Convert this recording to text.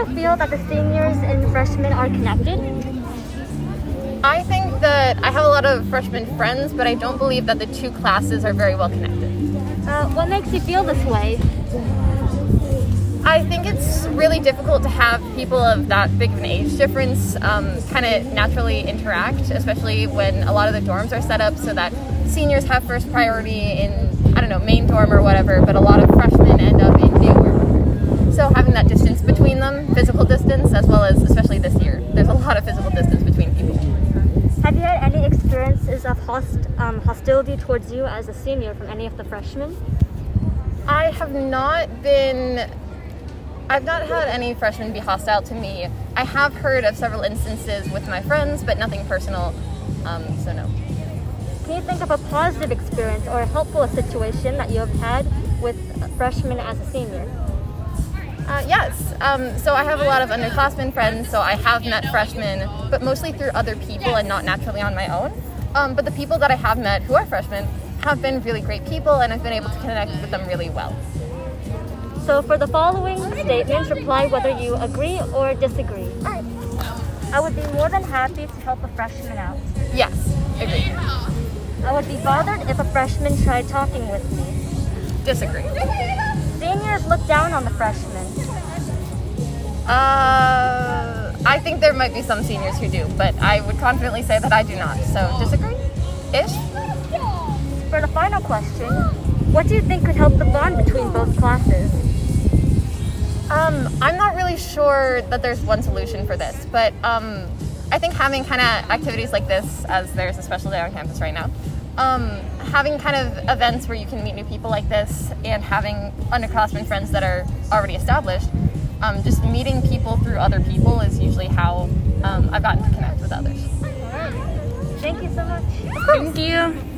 you feel that the seniors and freshmen are connected? I think that I have a lot of freshman friends, but I don't believe that the two classes are very well connected. Uh, what makes you feel this way? I think it's really difficult to have people of that big of an age difference um, kind of naturally interact, especially when a lot of the dorms are set up so that seniors have first priority in, I don't know, main dorm or whatever, but a lot of freshmen end up in new dorm. So having that distance between them, physical distance, as well as especially this year, there's a lot of physical distance between people. Have you had any experiences of host, um, hostility towards you as a senior from any of the freshmen? I have not been I've not had any freshmen be hostile to me. I have heard of several instances with my friends, but nothing personal, um, so no. Can you think of a positive experience or a helpful situation that you have had with freshmen as a senior? Uh, yes. Um, so I have a lot of underclassmen friends, so I have met freshmen, but mostly through other people and not naturally on my own. Um, but the people that I have met who are freshmen have been really great people, and I've been able to connect with them really well. So for the following statements, reply whether you agree or disagree. I would be more than happy to help a freshman out. Yes, agree. I would be bothered if a freshman tried talking with me. Disagree. Seniors look down on the freshmen. Uh, I think there might be some seniors who do, but I would confidently say that I do not. So disagree? Ish? For the final question, what do you think could help the bond between both classes? Um, I'm not really sure that there's one solution for this, but um, I think having kind of activities like this, as there's a special day on campus right now, um, having kind of events where you can meet new people like this, and having underclassmen friends that are already established, um, just meeting people through other people is usually how um, I've gotten to connect with others. Thank you so much. Thank you.